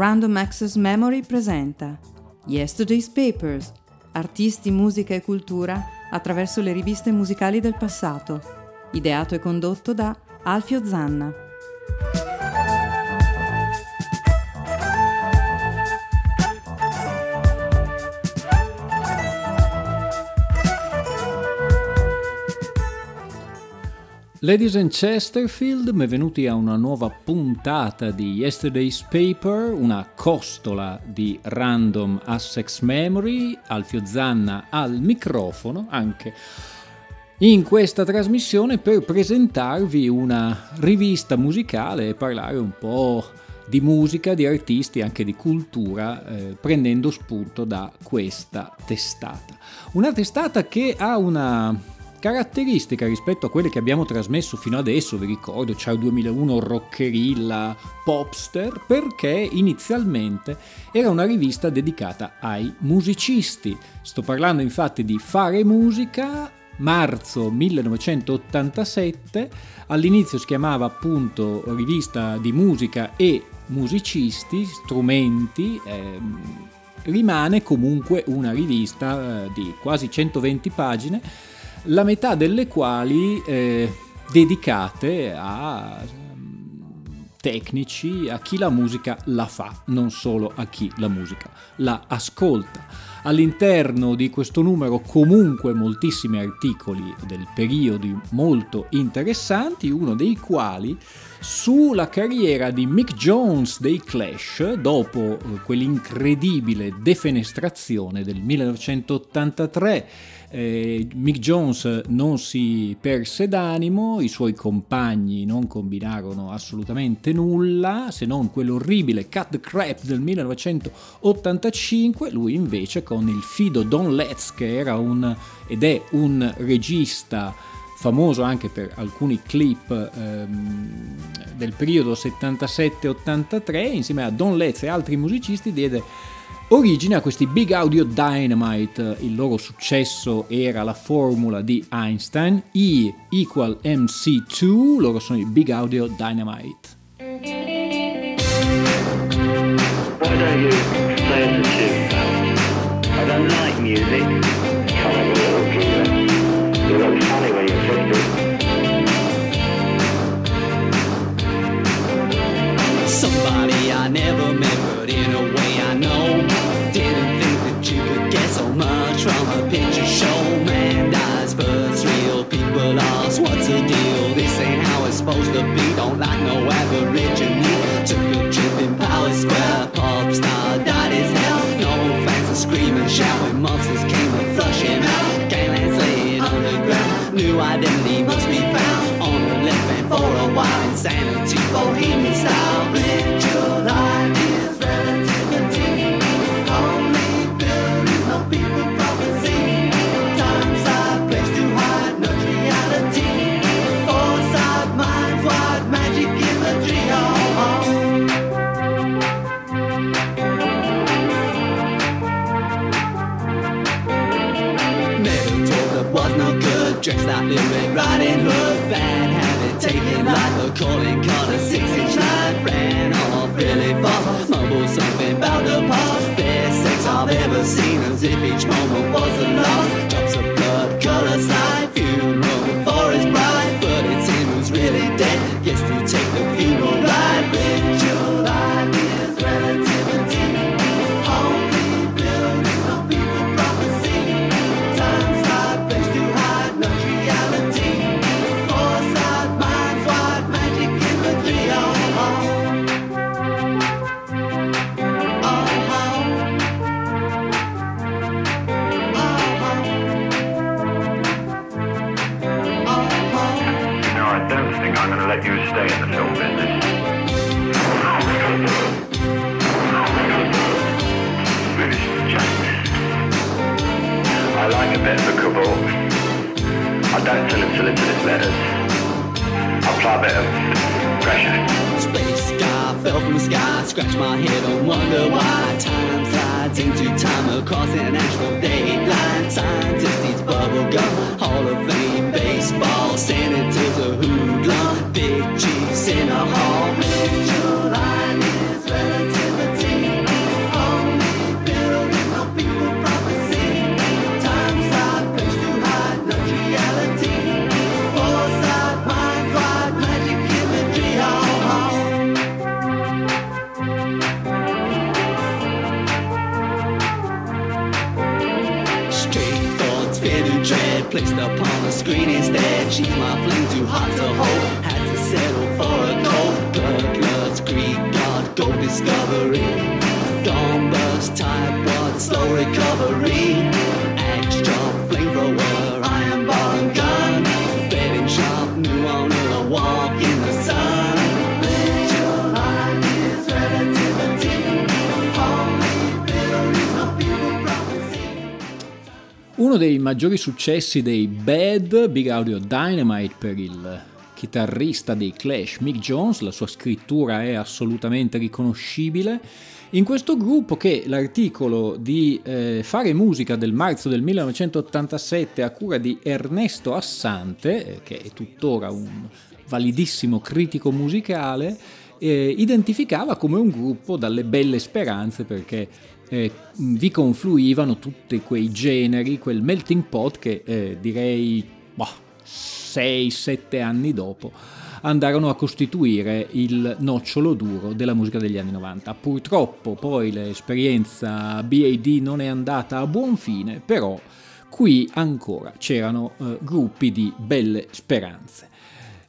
Random Access Memory presenta Yesterday's Papers, artisti, musica e cultura attraverso le riviste musicali del passato, ideato e condotto da Alfio Zanna. Ladies and Chesterfield, benvenuti a una nuova puntata di Yesterday's Paper, una costola di Random Assex Memory, Alfio Zanna al microfono anche in questa trasmissione per presentarvi una rivista musicale e parlare un po' di musica, di artisti, anche di cultura, eh, prendendo spunto da questa testata. Una testata che ha una caratteristica rispetto a quelle che abbiamo trasmesso fino adesso, vi ricordo, il 2001 Rockerilla Popster, perché inizialmente era una rivista dedicata ai musicisti. Sto parlando infatti di Fare Musica, marzo 1987, all'inizio si chiamava appunto rivista di musica e musicisti, strumenti, ehm, rimane comunque una rivista eh, di quasi 120 pagine la metà delle quali eh, dedicate a mm, tecnici, a chi la musica la fa, non solo a chi la musica la ascolta. All'interno di questo numero comunque moltissimi articoli del periodo molto interessanti, uno dei quali sulla carriera di Mick Jones dei Clash dopo eh, quell'incredibile defenestrazione del 1983 eh, Mick Jones non si perse d'animo, i suoi compagni non combinarono assolutamente nulla, se non quell'orribile Cut the Crap del 1985, lui invece con il fido Don Letts che era un ed è un regista famoso anche per alcuni clip ehm, del periodo 77-83, insieme a Don Letts e altri musicisti diede origine a questi Big Audio Dynamite. Il loro successo era la formula di Einstein, E equal MC2, loro sono i Big Audio Dynamite. Why don't you play the two? I don't like music. Of a little. You look funny when you're 50. Somebody I never met, but in a way from a picture show. Man dies first, real people lost. What's the deal? This ain't how it's supposed to be. Don't like no aborigine. Took a trip in Palace Square. Pop star died as hell. No fans are screaming, shouting. Monsters came and flush him out. Ganglands laying underground. New identity must be found. On the left and for a while. Insanity, Dressed like Little Riding Hood Bad habit taking life a calling card A six inch line. Ran off really fast Mumble something about the past. Best sex I've ever seen. As if each moment was a loss letters. I apply a bit of pressure. Space sky fell from the sky, scratch my head and wonder why time slides into time across an astral dateline. Scientists bubble gum, Hall of Fame baseball, senators a hoodlum, big cheese in a hall. Screen instead. She's my flame too hot to hold. Had to settle for a cold blood, blood's Greek god, gold discovery. Dawn bus type what slow recovery. Uno dei maggiori successi dei Bad Big Audio Dynamite per il chitarrista dei Clash Mick Jones, la sua scrittura è assolutamente riconoscibile. In questo gruppo che l'articolo di eh, Fare musica del marzo del 1987 a cura di Ernesto Assante, eh, che è tuttora un validissimo critico musicale, eh, identificava come un gruppo dalle belle speranze perché eh, vi confluivano tutti quei generi, quel melting pot che eh, direi boh, 6-7 anni dopo andarono a costituire il nocciolo duro della musica degli anni 90. Purtroppo poi l'esperienza BAD non è andata a buon fine, però qui ancora c'erano eh, gruppi di belle speranze.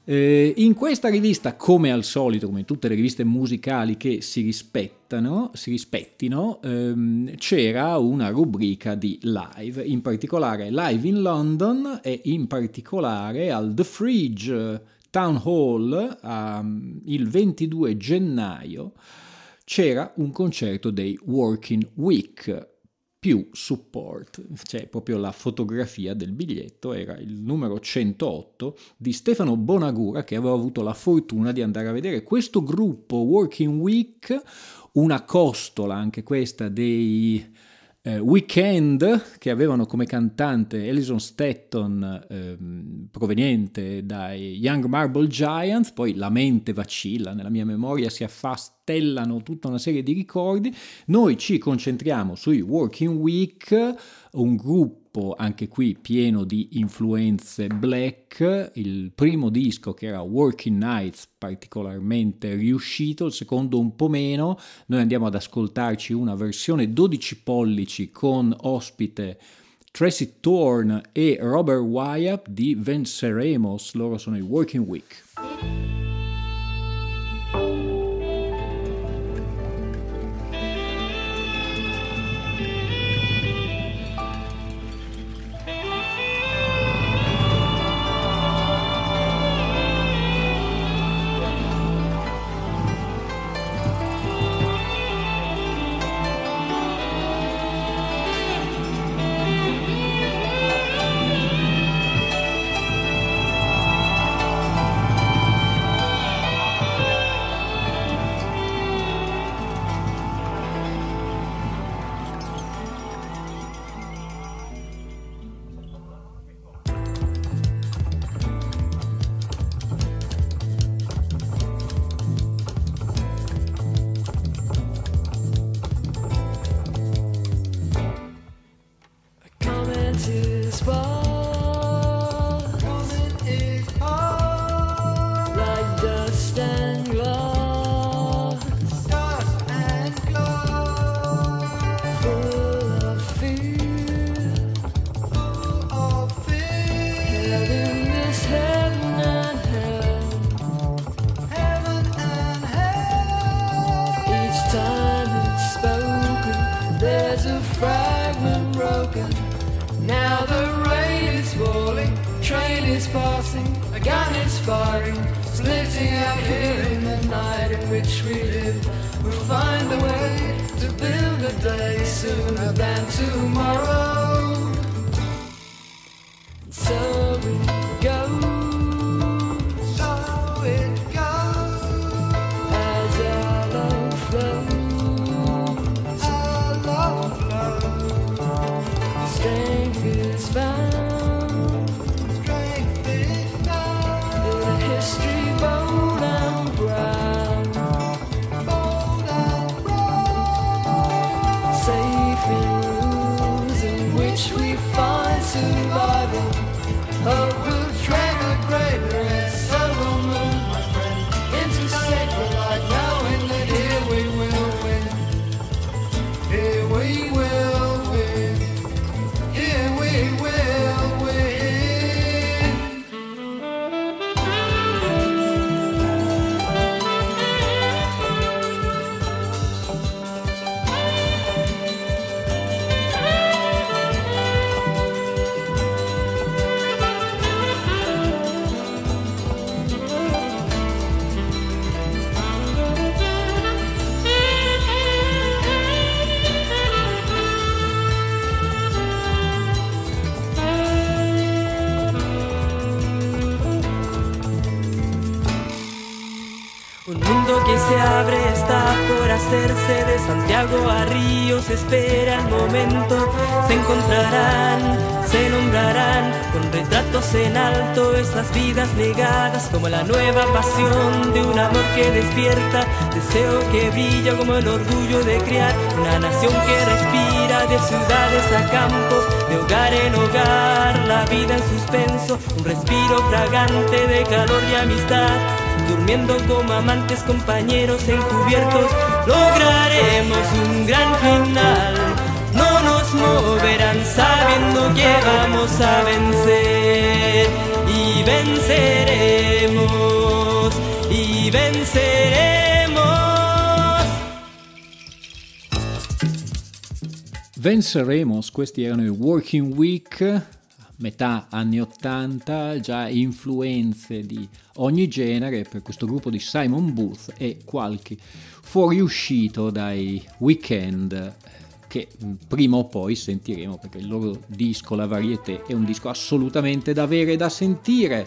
Eh, in questa rivista, come al solito, come in tutte le riviste musicali che si rispettano, si rispettino, ehm, c'era una rubrica di live, in particolare live in London e in particolare al The Fridge Town Hall um, il 22 gennaio c'era un concerto dei Working Week più support, cioè proprio la fotografia del biglietto era il numero 108 di Stefano Bonagura che aveva avuto la fortuna di andare a vedere questo gruppo Working Week, una costola anche questa dei eh, Weekend che avevano come cantante Alison Stetton ehm, proveniente dai Young Marble Giants, poi la mente vacilla, nella mia memoria si affastellano tutta una serie di ricordi, noi ci concentriamo sui Working Week, un gruppo anche qui pieno di influenze black, il primo disco che era Working Nights particolarmente riuscito, il secondo un po' meno, noi andiamo ad ascoltarci una versione 12 pollici con ospite Tracy Thorne e Robert Wyatt di Venceremos, loro sono i Working Week. Firing, splitting up here in the night in which we live. We'll find a way to build a day sooner than tomorrow. De Santiago a Río, se espera el momento, se encontrarán, se nombrarán con retratos en alto esas vidas negadas como la nueva pasión de un amor que despierta, deseo que brilla como el orgullo de criar una nación que respira de ciudades a campos, de hogar en hogar, la vida en suspenso, un respiro fragante de calor y amistad durmiendo como amantes, compañeros encubiertos, lograremos un gran final. No nos moverán sabiendo que vamos a vencer y venceremos y venceremos. Venceremos, questi erano i Working Week metà anni 80, già influenze di ogni genere per questo gruppo di Simon Booth e qualche fuoriuscito dai weekend che prima o poi sentiremo perché il loro disco La Varieté è un disco assolutamente da avere e da sentire.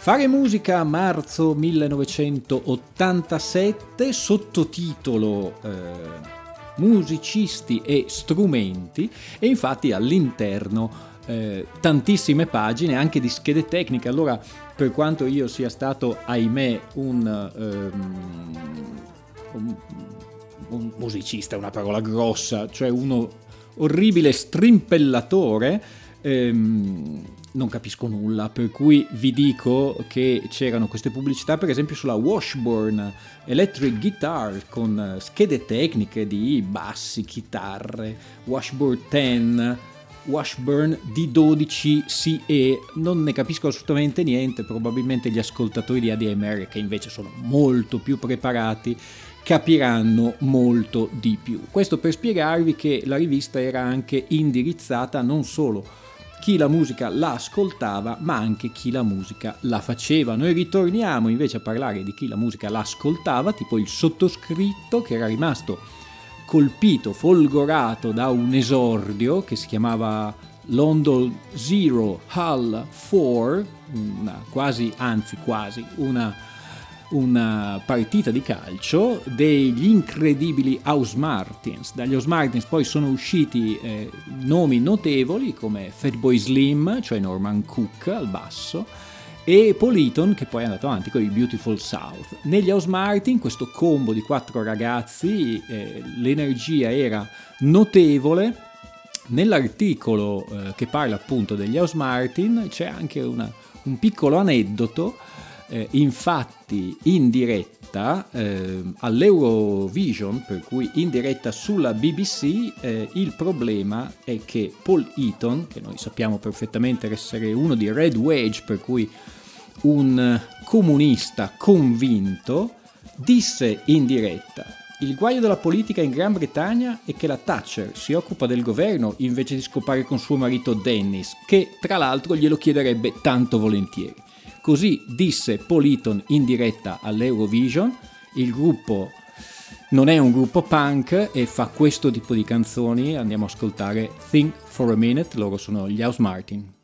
Fare musica marzo 1987, sottotitolo eh, Musicisti e strumenti e infatti all'interno eh, tantissime pagine anche di schede tecniche. Allora, per quanto io sia stato, ahimè, un, um, un, musicista, una parola grossa, cioè uno orribile strimpellatore, ehm, non capisco nulla, per cui vi dico che c'erano queste pubblicità per esempio sulla Washburn Electric Guitar con schede tecniche di bassi, chitarre, Washburn 10, Washburn D12 CE, non ne capisco assolutamente niente, probabilmente gli ascoltatori di ADMR che invece sono molto più preparati capiranno molto di più. Questo per spiegarvi che la rivista era anche indirizzata non solo a chi la musica la ascoltava, ma anche chi la musica la faceva. Noi ritorniamo invece a parlare di chi la musica la ascoltava, tipo il sottoscritto che era rimasto colpito, folgorato da un esordio che si chiamava London Zero Hull 4, una, quasi, anzi quasi, una, una partita di calcio degli incredibili House Martins. Dagli House Martins poi sono usciti eh, nomi notevoli come Fatboy Slim, cioè Norman Cook al basso, e Paul Eaton che poi è andato avanti con il Beautiful South. Negli House Martin, questo combo di quattro ragazzi, eh, l'energia era notevole. Nell'articolo eh, che parla appunto degli House Martin c'è anche una, un piccolo aneddoto, eh, infatti in diretta eh, all'Eurovision, per cui in diretta sulla BBC, eh, il problema è che Paul Eaton, che noi sappiamo perfettamente essere uno di Red Wedge, per cui un comunista convinto, disse in diretta il guaio della politica in Gran Bretagna è che la Thatcher si occupa del governo invece di scopare con suo marito Dennis, che tra l'altro glielo chiederebbe tanto volentieri. Così disse Politon in diretta all'Eurovision, il gruppo non è un gruppo punk e fa questo tipo di canzoni, andiamo a ascoltare Think for a Minute, loro sono gli House Martin.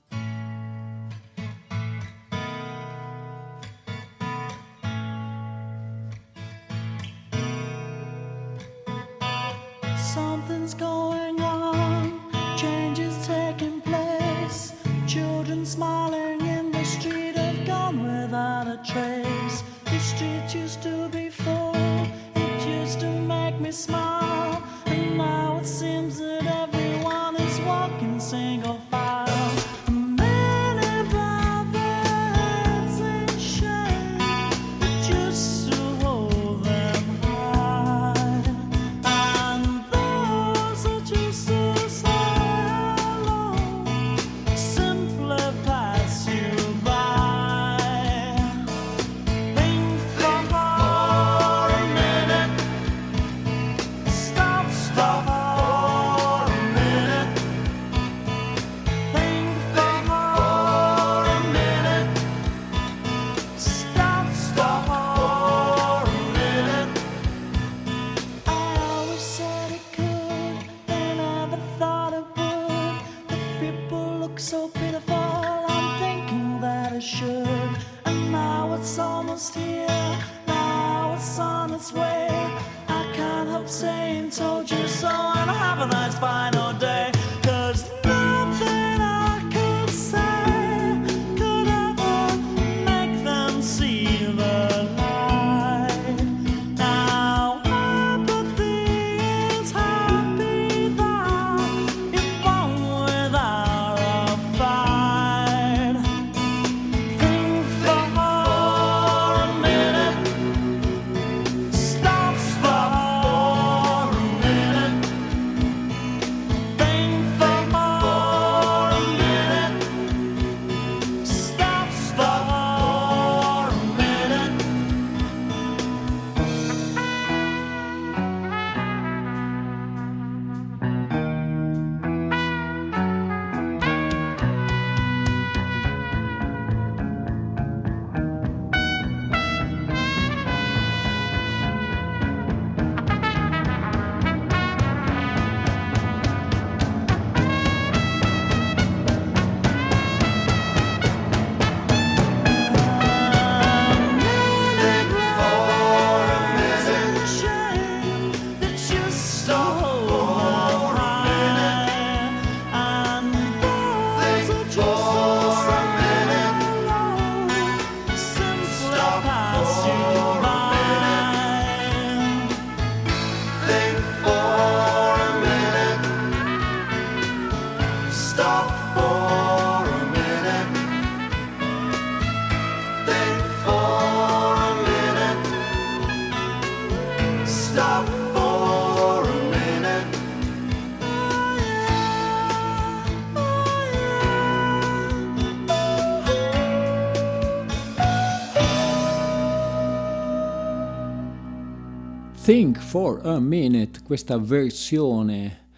For a Minute, questa versione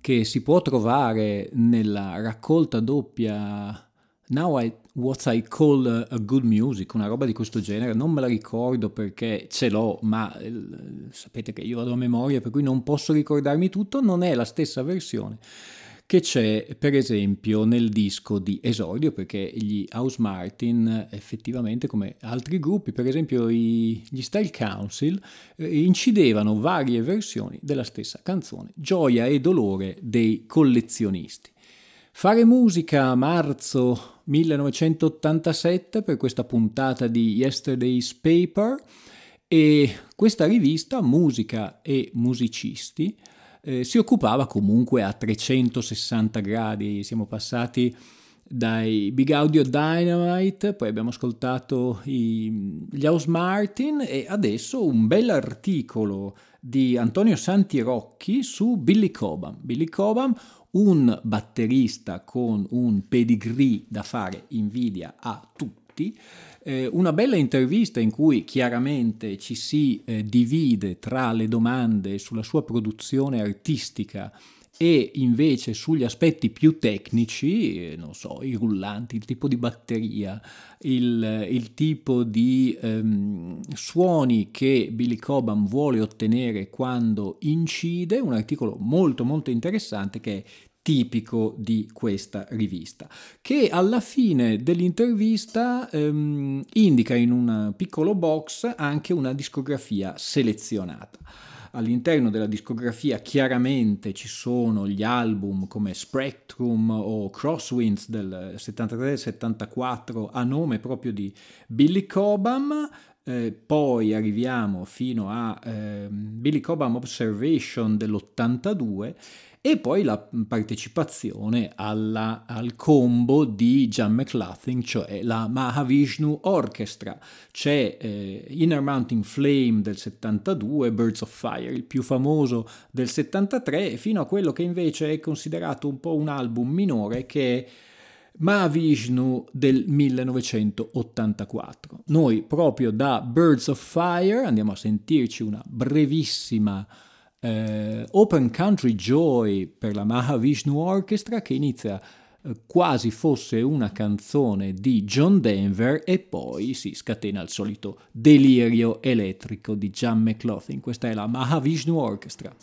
che si può trovare nella raccolta doppia Now I, What I Call a Good Music, una roba di questo genere, non me la ricordo perché ce l'ho, ma eh, sapete che io vado a memoria per cui non posso ricordarmi tutto, non è la stessa versione che c'è per esempio nel disco di esordio perché gli House Martin effettivamente come altri gruppi per esempio i, gli Style Council eh, incidevano varie versioni della stessa canzone Gioia e dolore dei collezionisti. Fare musica a marzo 1987 per questa puntata di Yesterday's Paper e questa rivista Musica e Musicisti eh, si occupava comunque a 360 gradi, siamo passati dai Big Audio Dynamite, poi abbiamo ascoltato i, gli House Martin e adesso un bel articolo di Antonio Santirocchi su Billy Cobham. Billy Cobham, un batterista con un pedigree da fare invidia a tutti, eh, una bella intervista in cui chiaramente ci si eh, divide tra le domande sulla sua produzione artistica e invece sugli aspetti più tecnici, eh, non so, i rullanti, il tipo di batteria, il, il tipo di ehm, suoni che Billy Cobham vuole ottenere quando incide, un articolo molto molto interessante che è tipico di questa rivista, che alla fine dell'intervista ehm, indica in un piccolo box anche una discografia selezionata. All'interno della discografia chiaramente ci sono gli album come Spectrum o Crosswinds del 73-74 a nome proprio di Billy Cobham, eh, poi arriviamo fino a eh, Billy Cobham Observation dell'82 e poi la partecipazione alla, al combo di John McLaughlin, cioè la Mahavishnu Orchestra. C'è eh, Inner Mountain Flame del 72, Birds of Fire, il più famoso del 73, fino a quello che invece è considerato un po' un album minore che è Mahavishnu del 1984. Noi proprio da Birds of Fire andiamo a sentirci una brevissima eh, Open Country Joy per la Mahavishnu Orchestra che inizia eh, quasi fosse una canzone di John Denver e poi si scatena il solito delirio elettrico di John McLaughlin. Questa è la Mahavishnu Orchestra.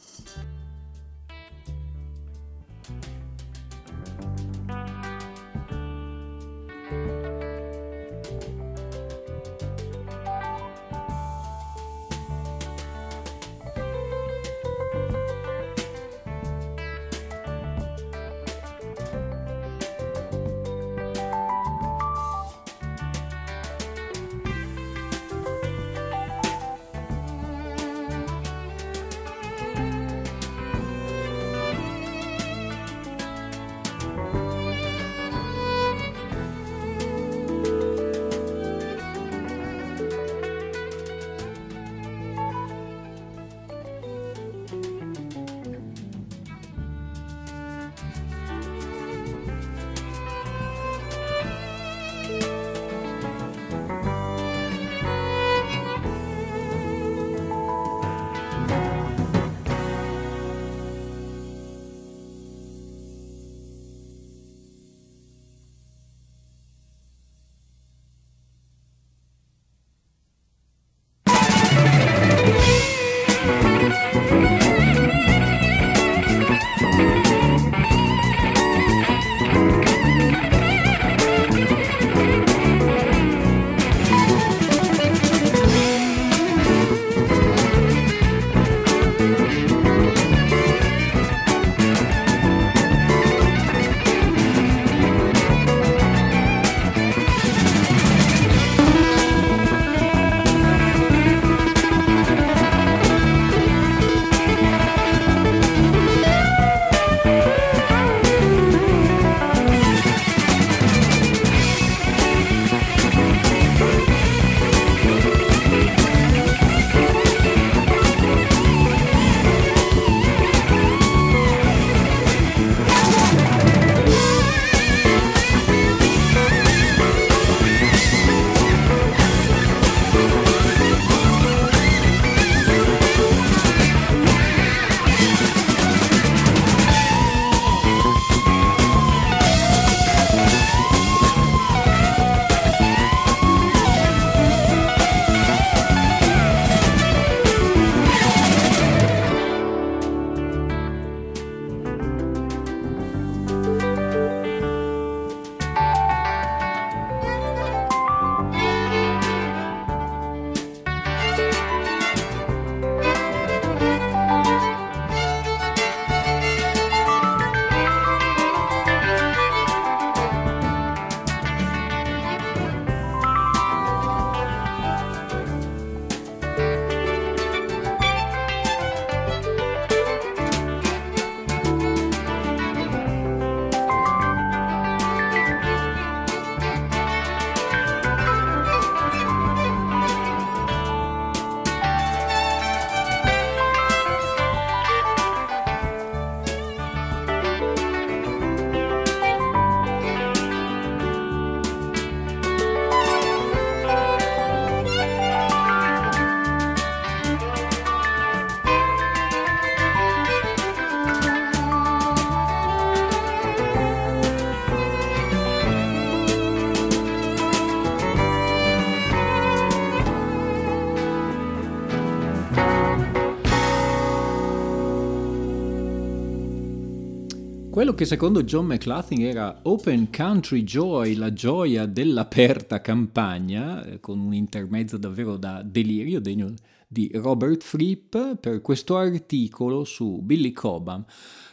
Quello che secondo John McLaughlin era Open Country Joy, la gioia dell'aperta campagna, eh, con un intermezzo davvero da delirio degno di Robert Fripp, per questo articolo su Billy Cobham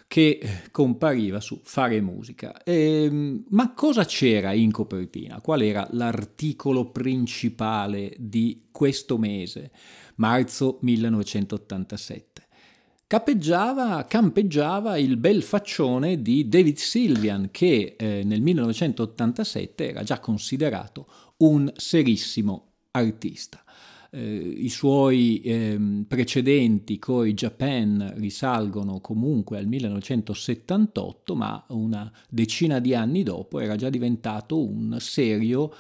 che eh, compariva su Fare Musica. E, ma cosa c'era in copertina? Qual era l'articolo principale di questo mese, marzo 1987? Capeggiava, campeggiava il bel faccione di David Sylvian che eh, nel 1987 era già considerato un serissimo artista. Eh, I suoi eh, precedenti coi Japan risalgono comunque al 1978, ma una decina di anni dopo era già diventato un serio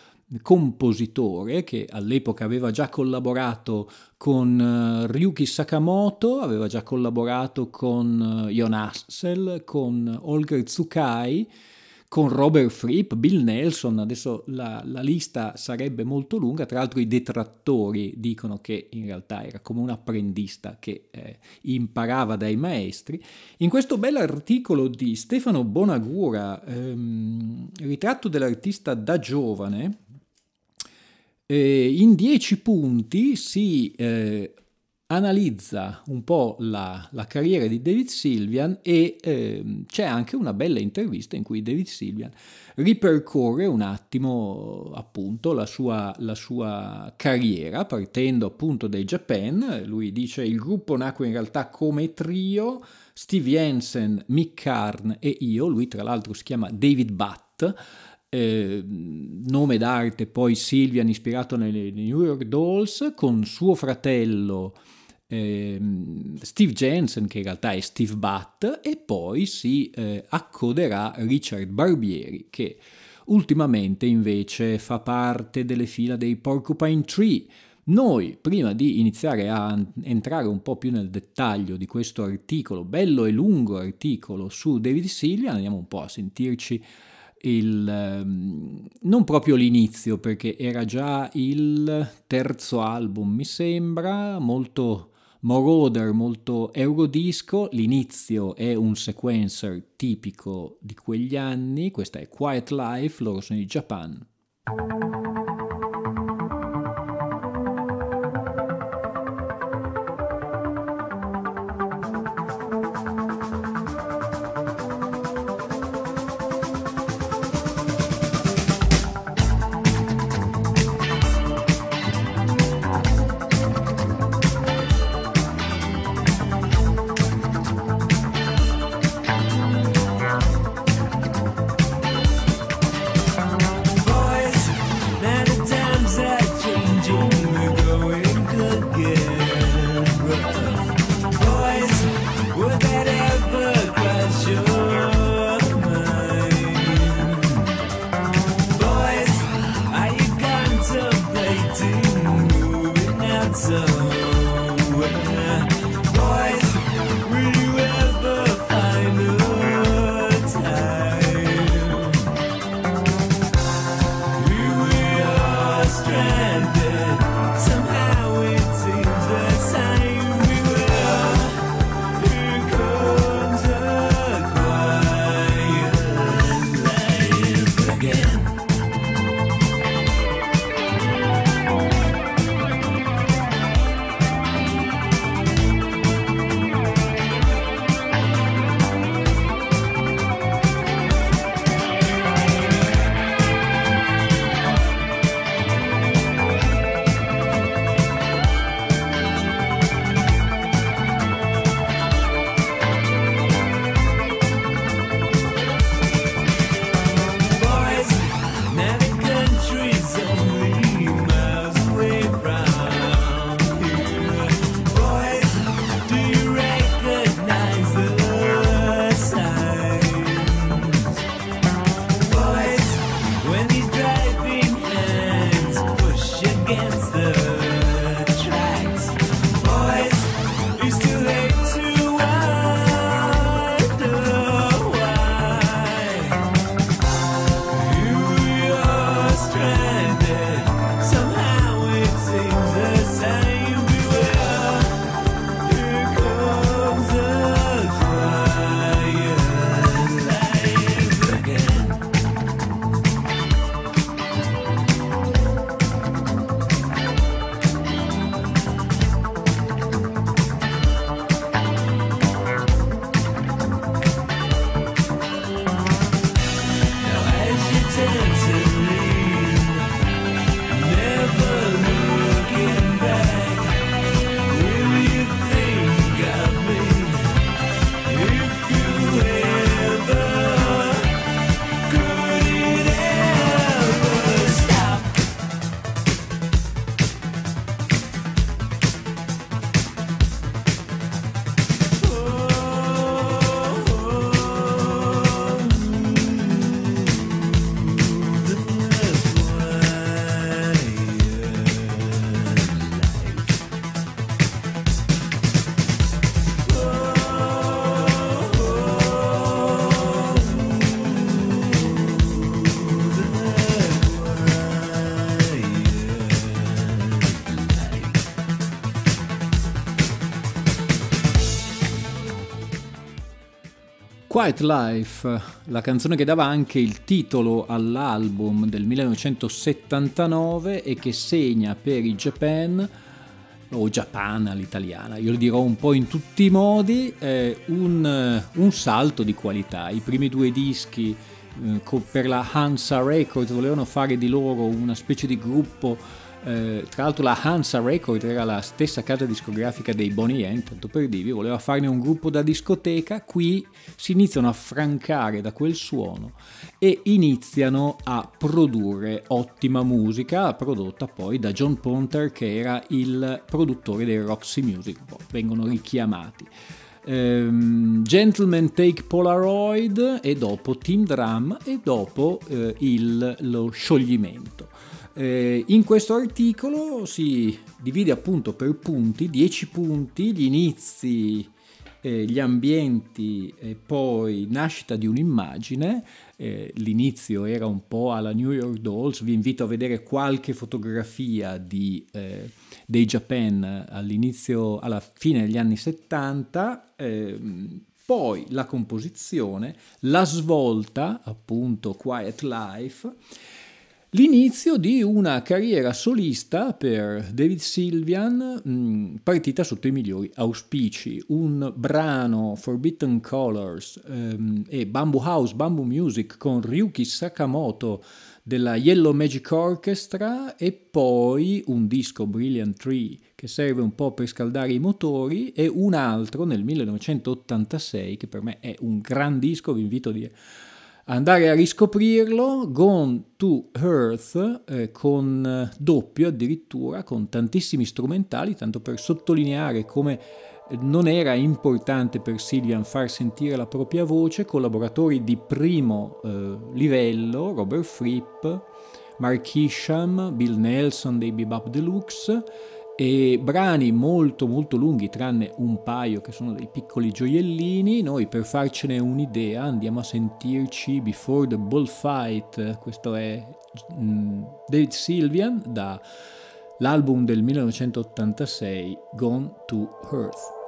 compositore che all'epoca aveva già collaborato con uh, Ryuki Sakamoto, aveva già collaborato con Jon Hassel, con Holger Tsukai, con Robert Fripp, Bill Nelson, adesso la, la, lista sarebbe molto lunga, tra l'altro i detrattori dicono che in realtà era come un apprendista che eh, imparava dai maestri. In questo bell'articolo di Stefano Bonagura, ehm, ritratto dell'artista da giovane, eh, in dieci punti si eh, analizza un po' la, la, carriera di David Sylvian e eh, c'è anche una bella intervista in cui David Sylvian ripercorre un attimo appunto la sua, la sua carriera partendo appunto dai Japan. Lui dice il gruppo nacque in realtà come trio, Steve Jensen, Mick Karn e io, lui tra l'altro si chiama David Butt eh, nome d'arte poi Sylvian ispirato nelle New York Dolls con suo fratello eh, Steve Jensen che in realtà è Steve Butt e poi si eh, accoderà Richard Barbieri che ultimamente invece fa parte delle fila dei Porcupine Tree. Noi, prima di iniziare a entrare un po' più nel dettaglio di questo articolo, bello e lungo articolo su David Sylvian, andiamo un po' a sentirci il, ehm, non proprio l'inizio perché era già il terzo album mi sembra molto Moroder, molto eurodisco. L'inizio è un sequencer tipico di quegli anni. Questa è Quiet Life loro sono i Japan Quiet Life, la canzone che dava anche il titolo all'album del 1979 e che segna per i Japan o Japan all'italiana, io lo dirò un po' in tutti i modi, eh, un, un, salto di qualità. I primi due dischi eh, per la Hansa Records volevano fare di loro una specie di gruppo eh, tra l'altro la Hansa Record era la stessa casa discografica dei Bonnie M, tanto per dirvi, voleva farne un gruppo da discoteca, qui si iniziano a francare da quel suono e iniziano a produrre ottima musica prodotta poi da John Ponter che era il produttore dei Roxy Music, vengono richiamati. Um, Gentleman Take Polaroid e dopo Team Drum e dopo uh, il, lo scioglimento. Eh, in questo articolo si divide appunto per punti, 10 punti, gli inizi, eh, gli ambienti e poi nascita di un'immagine. Eh, l'inizio era un po' alla New York Dolls, vi invito a vedere qualche fotografia di, eh, dei Japan all'inizio, alla fine degli anni 70 ehm, poi la composizione, la svolta, appunto Quiet Life, L'inizio di una carriera solista per David Sylvian mm, partita sotto i migliori auspici, un brano Forbidden Colors ehm, e Bamboo House, Bamboo Music con Ryuki Sakamoto della Yellow Magic Orchestra e poi un disco Brilliant Tree che serve un po' per scaldare i motori e un altro nel 1986 che per me è un gran disco, vi invito a dire andare a riscoprirlo, Gone to Earth, eh, con eh, doppio addirittura, con tantissimi strumentali, tanto per sottolineare come non era importante per Sylvian far sentire la propria voce, collaboratori di primo eh, livello, Robert Fripp, Mark Isham, Bill Nelson dei Bebop Deluxe, e brani molto molto lunghi tranne un paio che sono dei piccoli gioiellini noi per farcene un'idea andiamo a sentirci Before the Bullfight. Questo è mm, David Sylvian dall'album del 1986 Gone to Earth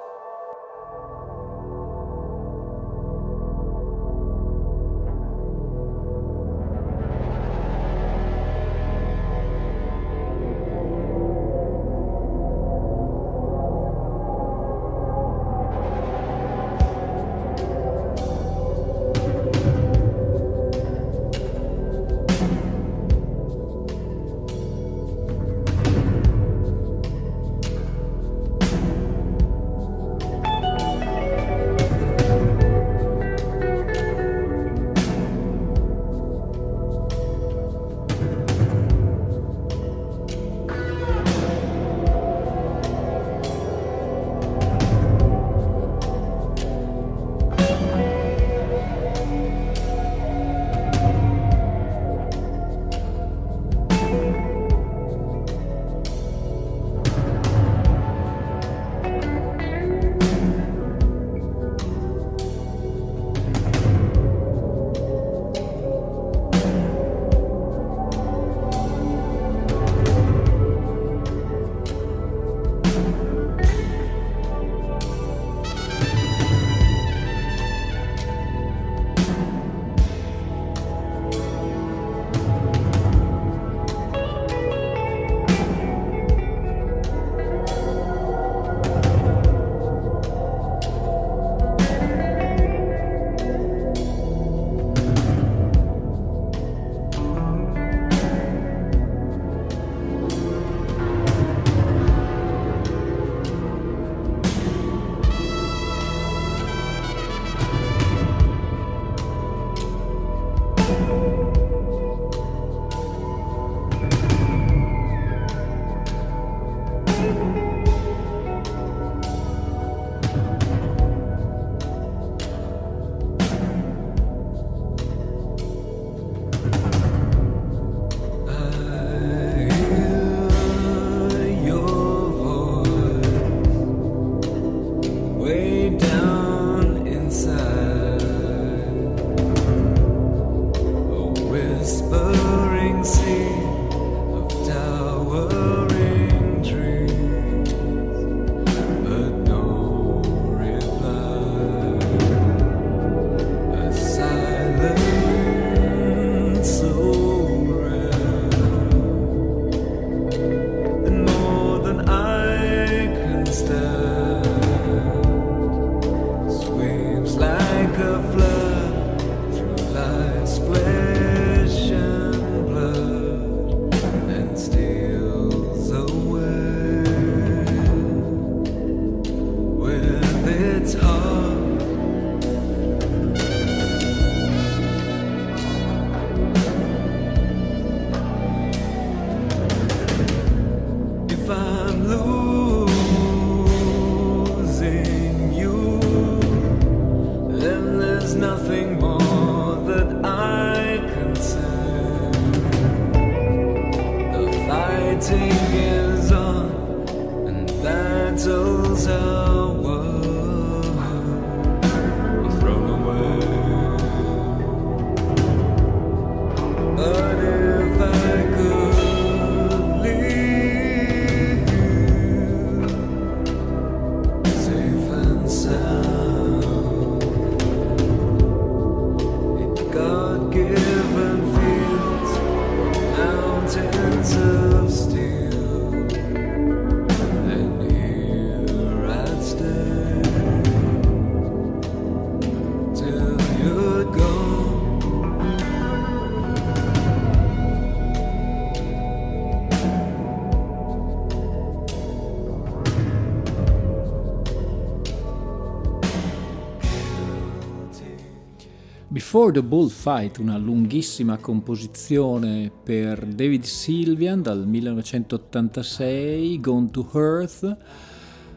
Before the Bullfight, una lunghissima composizione per David Sylvian dal 1986, Gone to Earth.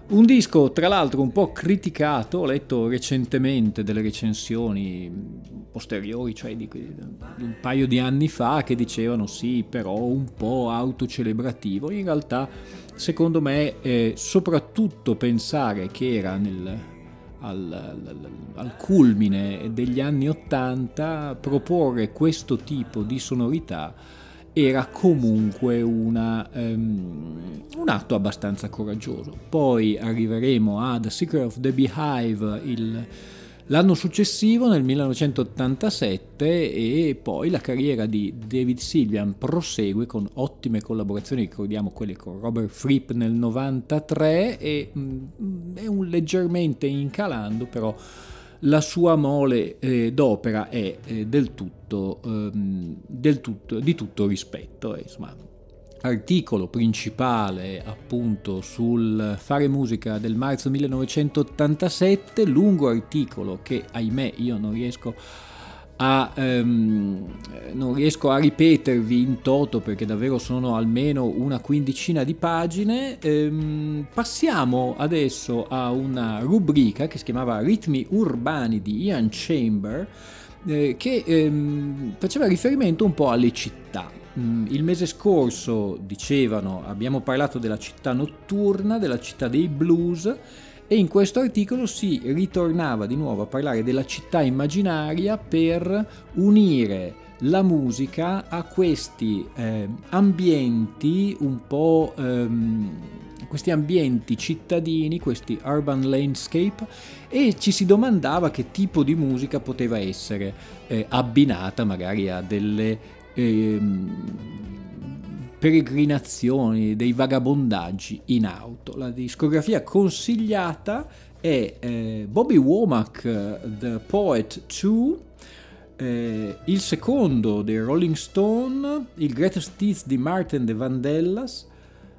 Un disco tra l'altro un po' criticato, ho letto recentemente delle recensioni posteriori, cioè di, un paio di anni fa, che dicevano sì, però un po' autocelebrativo. In realtà, secondo me, soprattutto pensare che era nel, al, al, al, culmine degli anni Ottanta, proporre questo tipo di sonorità era comunque una, um, un atto abbastanza coraggioso. Poi arriveremo a The Secret of the Beehive il, l'anno successivo, nel 1987, e poi la carriera di David Sylvian prosegue con ottime collaborazioni, ricordiamo quelle con Robert Fripp nel 93 e um, è un leggermente incalando, però la sua mole eh, d'opera è eh, del, tutto, ehm, del tutto, di tutto rispetto. Eh, insomma, articolo principale appunto sul fare musica del marzo 1987, lungo articolo che ahimè io non riesco a a, um, non riesco a ripetervi in toto perché davvero sono almeno una quindicina di pagine. Um, passiamo adesso a una rubrica che si chiamava Ritmi urbani di Ian Chamber eh, che um, faceva riferimento un po' alle città. Mm, il mese scorso dicevano, abbiamo parlato della città notturna, della città dei blues e in questo articolo si ritornava di nuovo a parlare della città immaginaria per unire la musica a questi eh, ambienti un po' ehm, questi ambienti cittadini, questi urban landscape e ci si domandava che tipo di musica poteva essere eh, abbinata magari a delle ehm, peregrinazioni, dei vagabondaggi in auto. La discografia consigliata è eh, Bobby Womack, The Poet 2, eh, il secondo dei Rolling Stone, il Greatest Hits di Martin de Vandellas,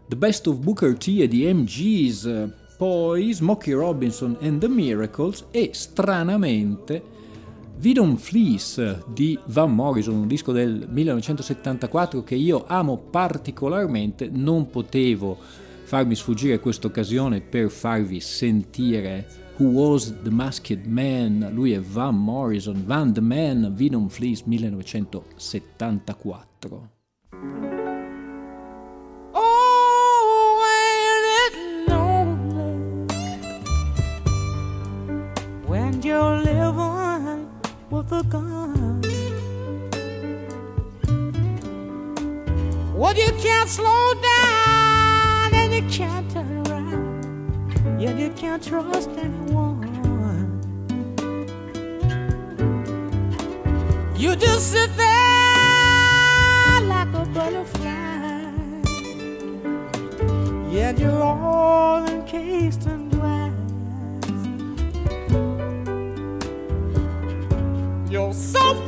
The Best of Booker T e di MGs, poi Smokey Robinson and the Miracles e stranamente Don't Fleece di Van Morrison, un disco del 1974 che io amo particolarmente, non potevo farmi sfuggire questa occasione per farvi sentire Who Was the Masked Man, lui è Van Morrison, Van the Man, Don't Fleece 1974. Oh, with a gun? Well, you can't slow down and you can't turn around, yet you can't trust anyone. You just sit there like a butterfly. Yet you're all encased in so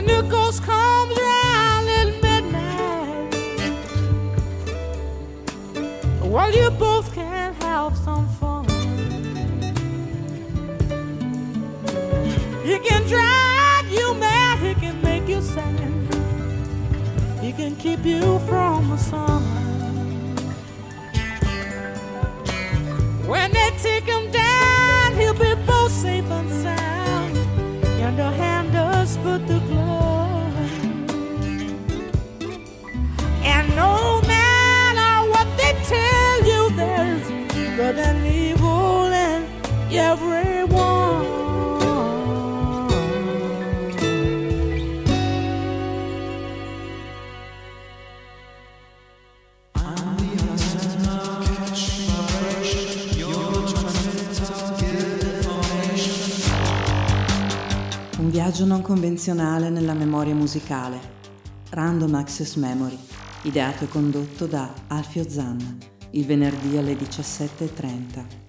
my new ghost comes round at midnight. Well, you both can have some fun. He can drive you mad, he can make you sad, he can keep you from the sun. When and evil in everyone. Un viaggio non convenzionale nella memoria musicale. Random Access Memory, ideato e condotto da Alfio Zanna, il venerdì alle 17.30.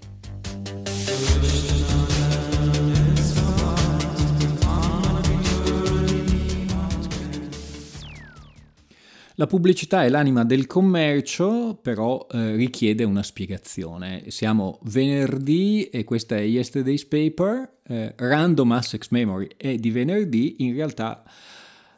La pubblicità è l'anima del commercio, però eh, richiede una spiegazione. Siamo venerdì e questa è Yesterday's Paper, eh, Random Access Memory è di venerdì, in realtà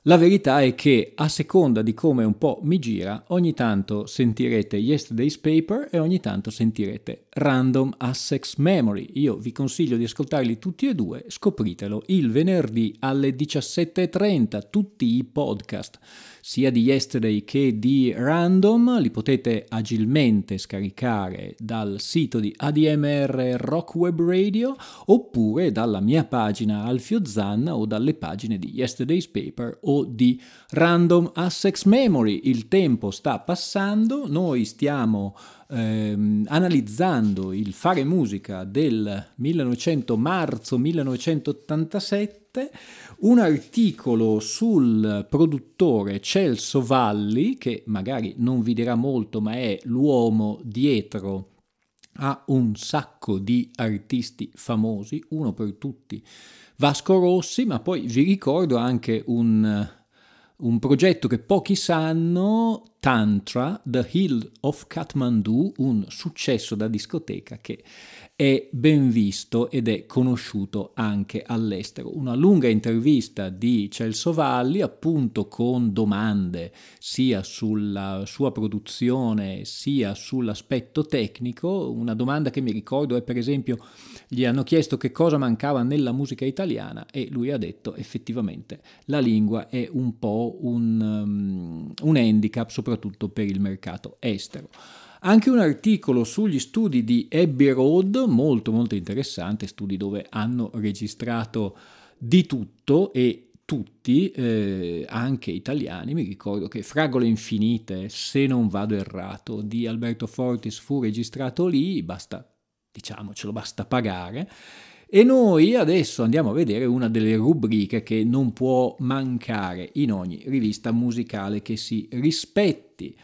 la verità è che a seconda di come un po' mi gira, ogni tanto sentirete Yesterday's Paper e ogni tanto sentirete Random Access Memory. Io vi consiglio di ascoltarli tutti e due, scopritelo il venerdì alle 17.30, tutti i podcast sia di Yesterday che di Random li potete agilmente scaricare dal sito di ADMR Rock Web Radio oppure dalla mia pagina Alfio Zanna o dalle pagine di Yesterday's Paper o di Random Access Memory. Il tempo sta passando, noi stiamo ehm, analizzando il fare musica del 1900 marzo 1987 un articolo sul produttore Celso Valli, che magari non vi dirà molto, ma è l'uomo dietro a un sacco di artisti famosi, uno per tutti Vasco Rossi, ma poi vi ricordo anche un, un progetto che pochi sanno, Tantra, The Hill of Kathmandu, un successo da discoteca che è ben visto ed è conosciuto anche all'estero. Una lunga intervista di Celso Valli, appunto con domande sia sulla sua produzione sia sull'aspetto tecnico. Una domanda che mi ricordo è per esempio gli hanno chiesto che cosa mancava nella musica italiana e lui ha detto effettivamente la lingua è un po' un, um, un handicap soprattutto per il mercato estero. Anche un articolo sugli studi di Abbey Road, molto molto interessante, studi dove hanno registrato di tutto e tutti, eh, anche italiani, mi ricordo che Fragole Infinite, se non vado errato, di Alberto Fortis fu registrato lì, basta, diciamocelo, basta pagare. E noi adesso andiamo a vedere una delle rubriche che non può mancare in ogni rivista musicale che si rispetti.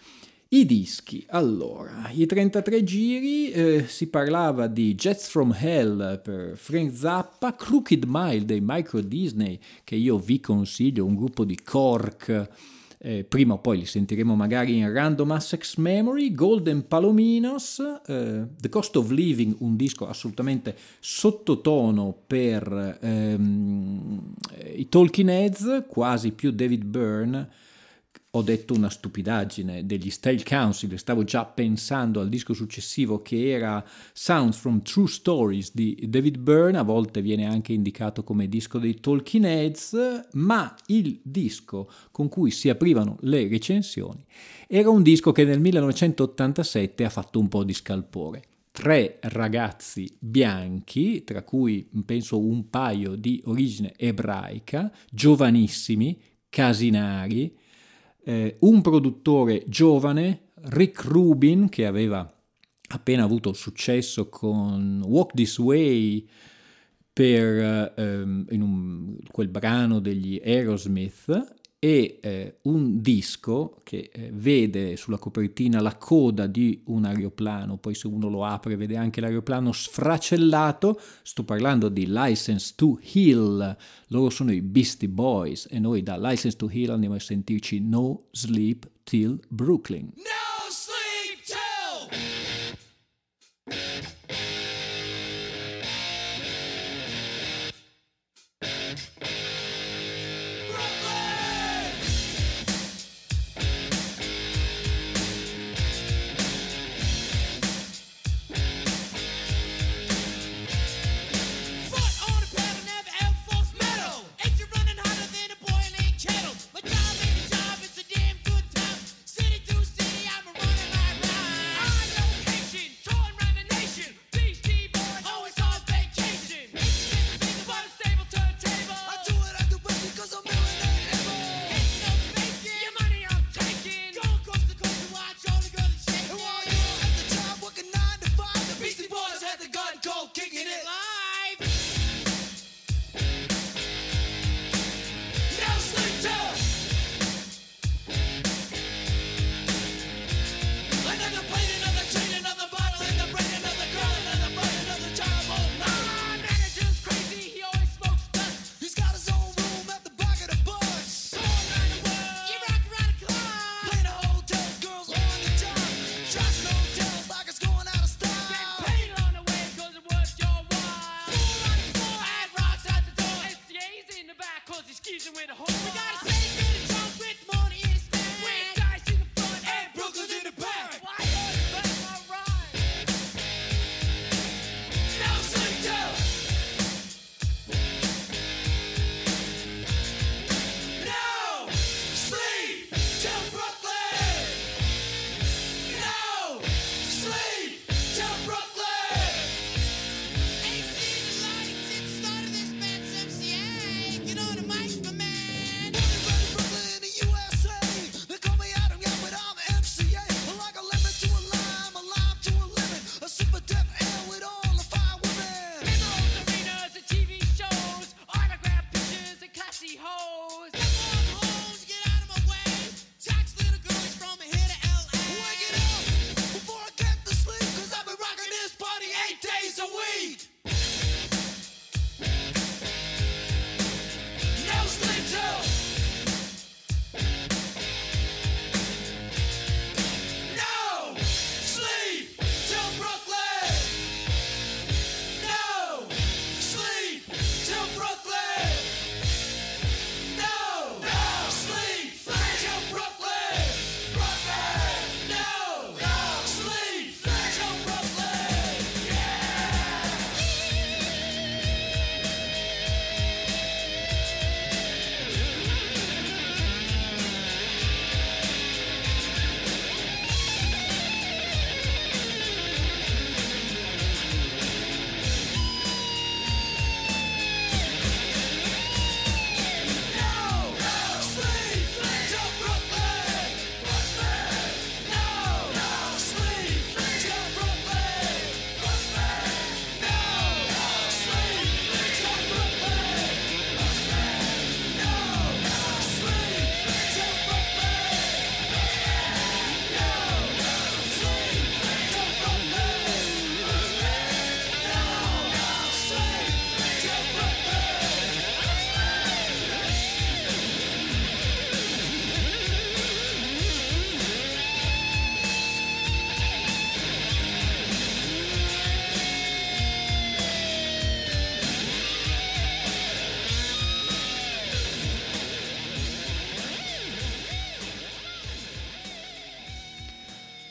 I dischi, allora, i 33 giri, eh, si parlava di Jets from Hell per Frank Zappa, Crooked Mile dei Micro Disney, che io vi consiglio, un gruppo di Cork, eh, prima o poi li sentiremo magari in Random Access Memory, Golden Palominos, eh, The Cost of Living, un disco assolutamente sottotono per ehm, i Talking Heads, quasi più David Byrne, ho detto una stupidaggine degli Style Council, stavo già pensando al disco successivo che era Sounds from True Stories di David Byrne, a volte viene anche indicato come disco dei Talking Heads, ma il disco con cui si aprivano le recensioni era un disco che nel 1987 ha fatto un po' di scalpore. Tre ragazzi bianchi, tra cui penso un paio di origine ebraica, giovanissimi, casinari, eh, un produttore giovane, Rick Rubin, che aveva appena avuto successo con Walk This Way per ehm, in un, quel brano degli Aerosmith e eh, un disco che eh, vede sulla copertina la coda di un aeroplano, poi se uno lo apre vede anche l'aeroplano sfracellato, sto parlando di License to Heal, loro sono i Beastie Boys e noi da License to Heal andiamo a sentirci No Sleep Till Brooklyn. No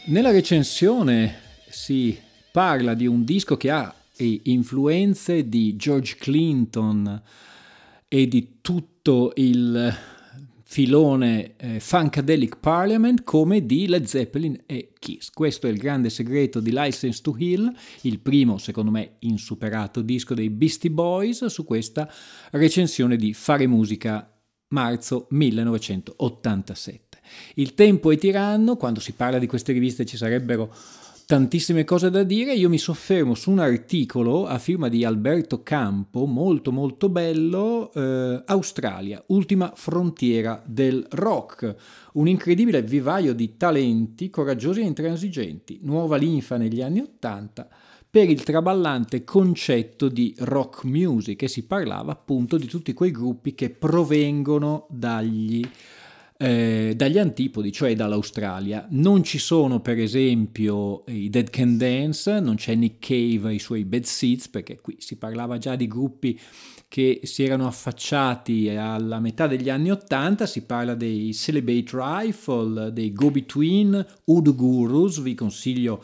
Nella recensione si parla di un disco che ha influenze di George Clinton e di tutto il filone eh, Funkadelic Parliament come di Led Zeppelin e Kiss. Questo è il grande segreto di License to Heal, il primo, secondo me, insuperato disco dei Beastie Boys su questa recensione di Fare Musica marzo 1987. Il tempo è tiranno, quando si parla di queste riviste ci sarebbero tantissime cose da dire, io mi soffermo su un articolo a firma di Alberto Campo, molto molto bello, eh, Australia, ultima frontiera del rock, un incredibile vivaio di talenti coraggiosi e intransigenti, nuova linfa negli anni Ottanta per il traballante concetto di rock music. E si parlava appunto di tutti quei gruppi che provengono dagli eh, dagli antipodi, cioè dall'Australia. Non ci sono per esempio i Dead Can Dance, non c'è Nick Cave e i suoi Bad Seeds, perché qui si parlava già di gruppi che si erano affacciati alla metà degli anni Ottanta, si parla dei Celibate Rifle, dei Go Between, Udo Gurus, vi consiglio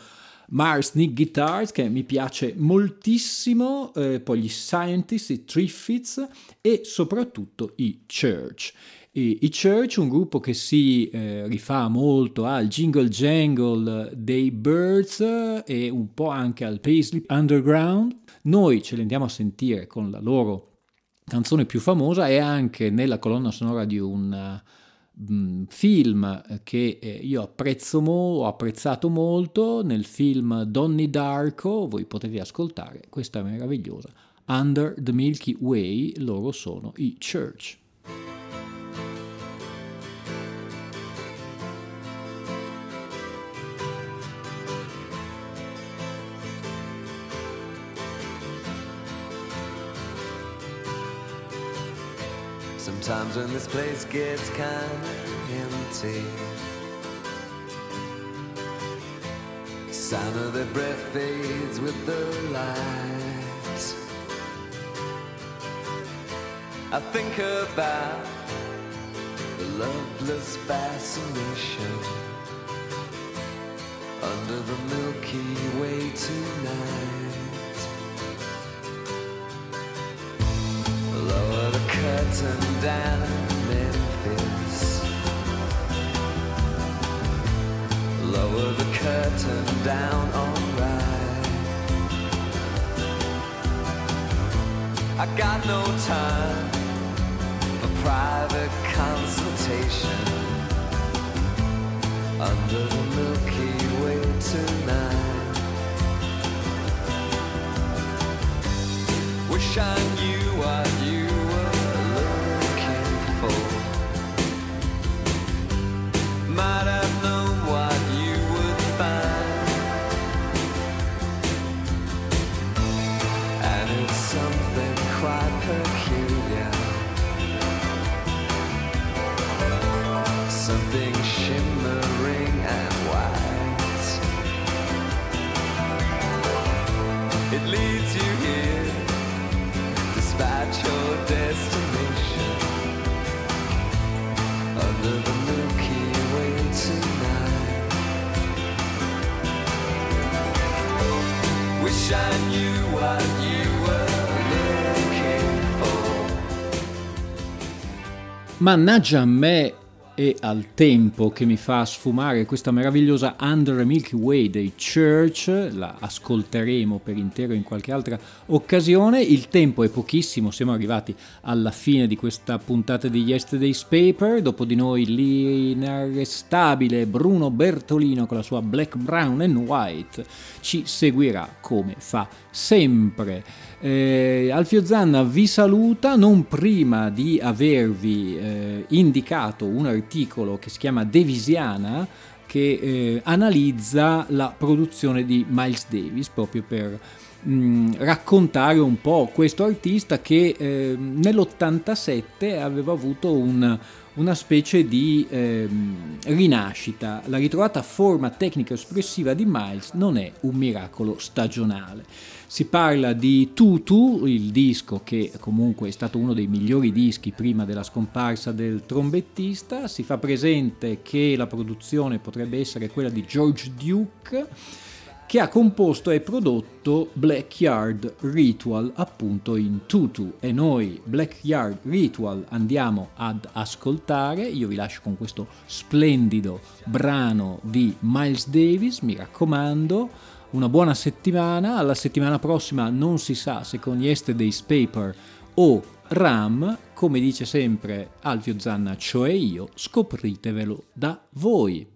Mars Nick Guitars che mi piace moltissimo, eh, poi gli Scientists, i Triffids e soprattutto i Church. I, Church, un gruppo che si eh, rifà molto al jingle jangle dei Birds e un po' anche al Paisley Underground. Noi ce li andiamo a sentire con la loro canzone più famosa e anche nella colonna sonora di un uh, film che eh, io apprezzo mo- ho apprezzato molto, nel film Donnie Darko, voi potete ascoltare questa meravigliosa Under the Milky Way, loro sono i Church. Sometimes when this place gets kinda empty, sound of their breath fades with the light. I think about the loveless fascination under the Milky Way tonight. Curtain down Memphis. Lower the curtain down, alright. I got no time for private consultation under the Milky Way tonight. Wish I knew what you Mannaggia a me e al tempo che mi fa sfumare questa meravigliosa Under the Milky Way dei Church, la ascolteremo per intero in qualche altra occasione. Il tempo è pochissimo, siamo arrivati alla fine di questa puntata di Yesterday's Paper. Dopo di noi l'inarrestabile Bruno Bertolino con la sua Black, Brown and White ci seguirà come fa sempre. Eh, Alfio Zanna vi saluta non prima di avervi eh, indicato un articolo che si chiama Devisiana che eh, analizza la produzione di Miles Davis proprio per mh, raccontare un po' questo artista che eh, nell'87 aveva avuto un, una specie di eh, rinascita. La ritrovata forma tecnica espressiva di Miles non è un miracolo stagionale. Si parla di Tutu, il disco che comunque è stato uno dei migliori dischi prima della scomparsa del trombettista. Si fa presente che la produzione potrebbe essere quella di George Duke che ha composto e prodotto Blackyard Ritual appunto in tutu. E noi Blackyard Ritual andiamo ad ascoltare. Io vi lascio con questo splendido brano di Miles Davis mi raccomando una buona settimana alla settimana prossima non si sa se con Yesterday's Paper o Ram come dice sempre Alfio Zanna cioè io scopritevelo da voi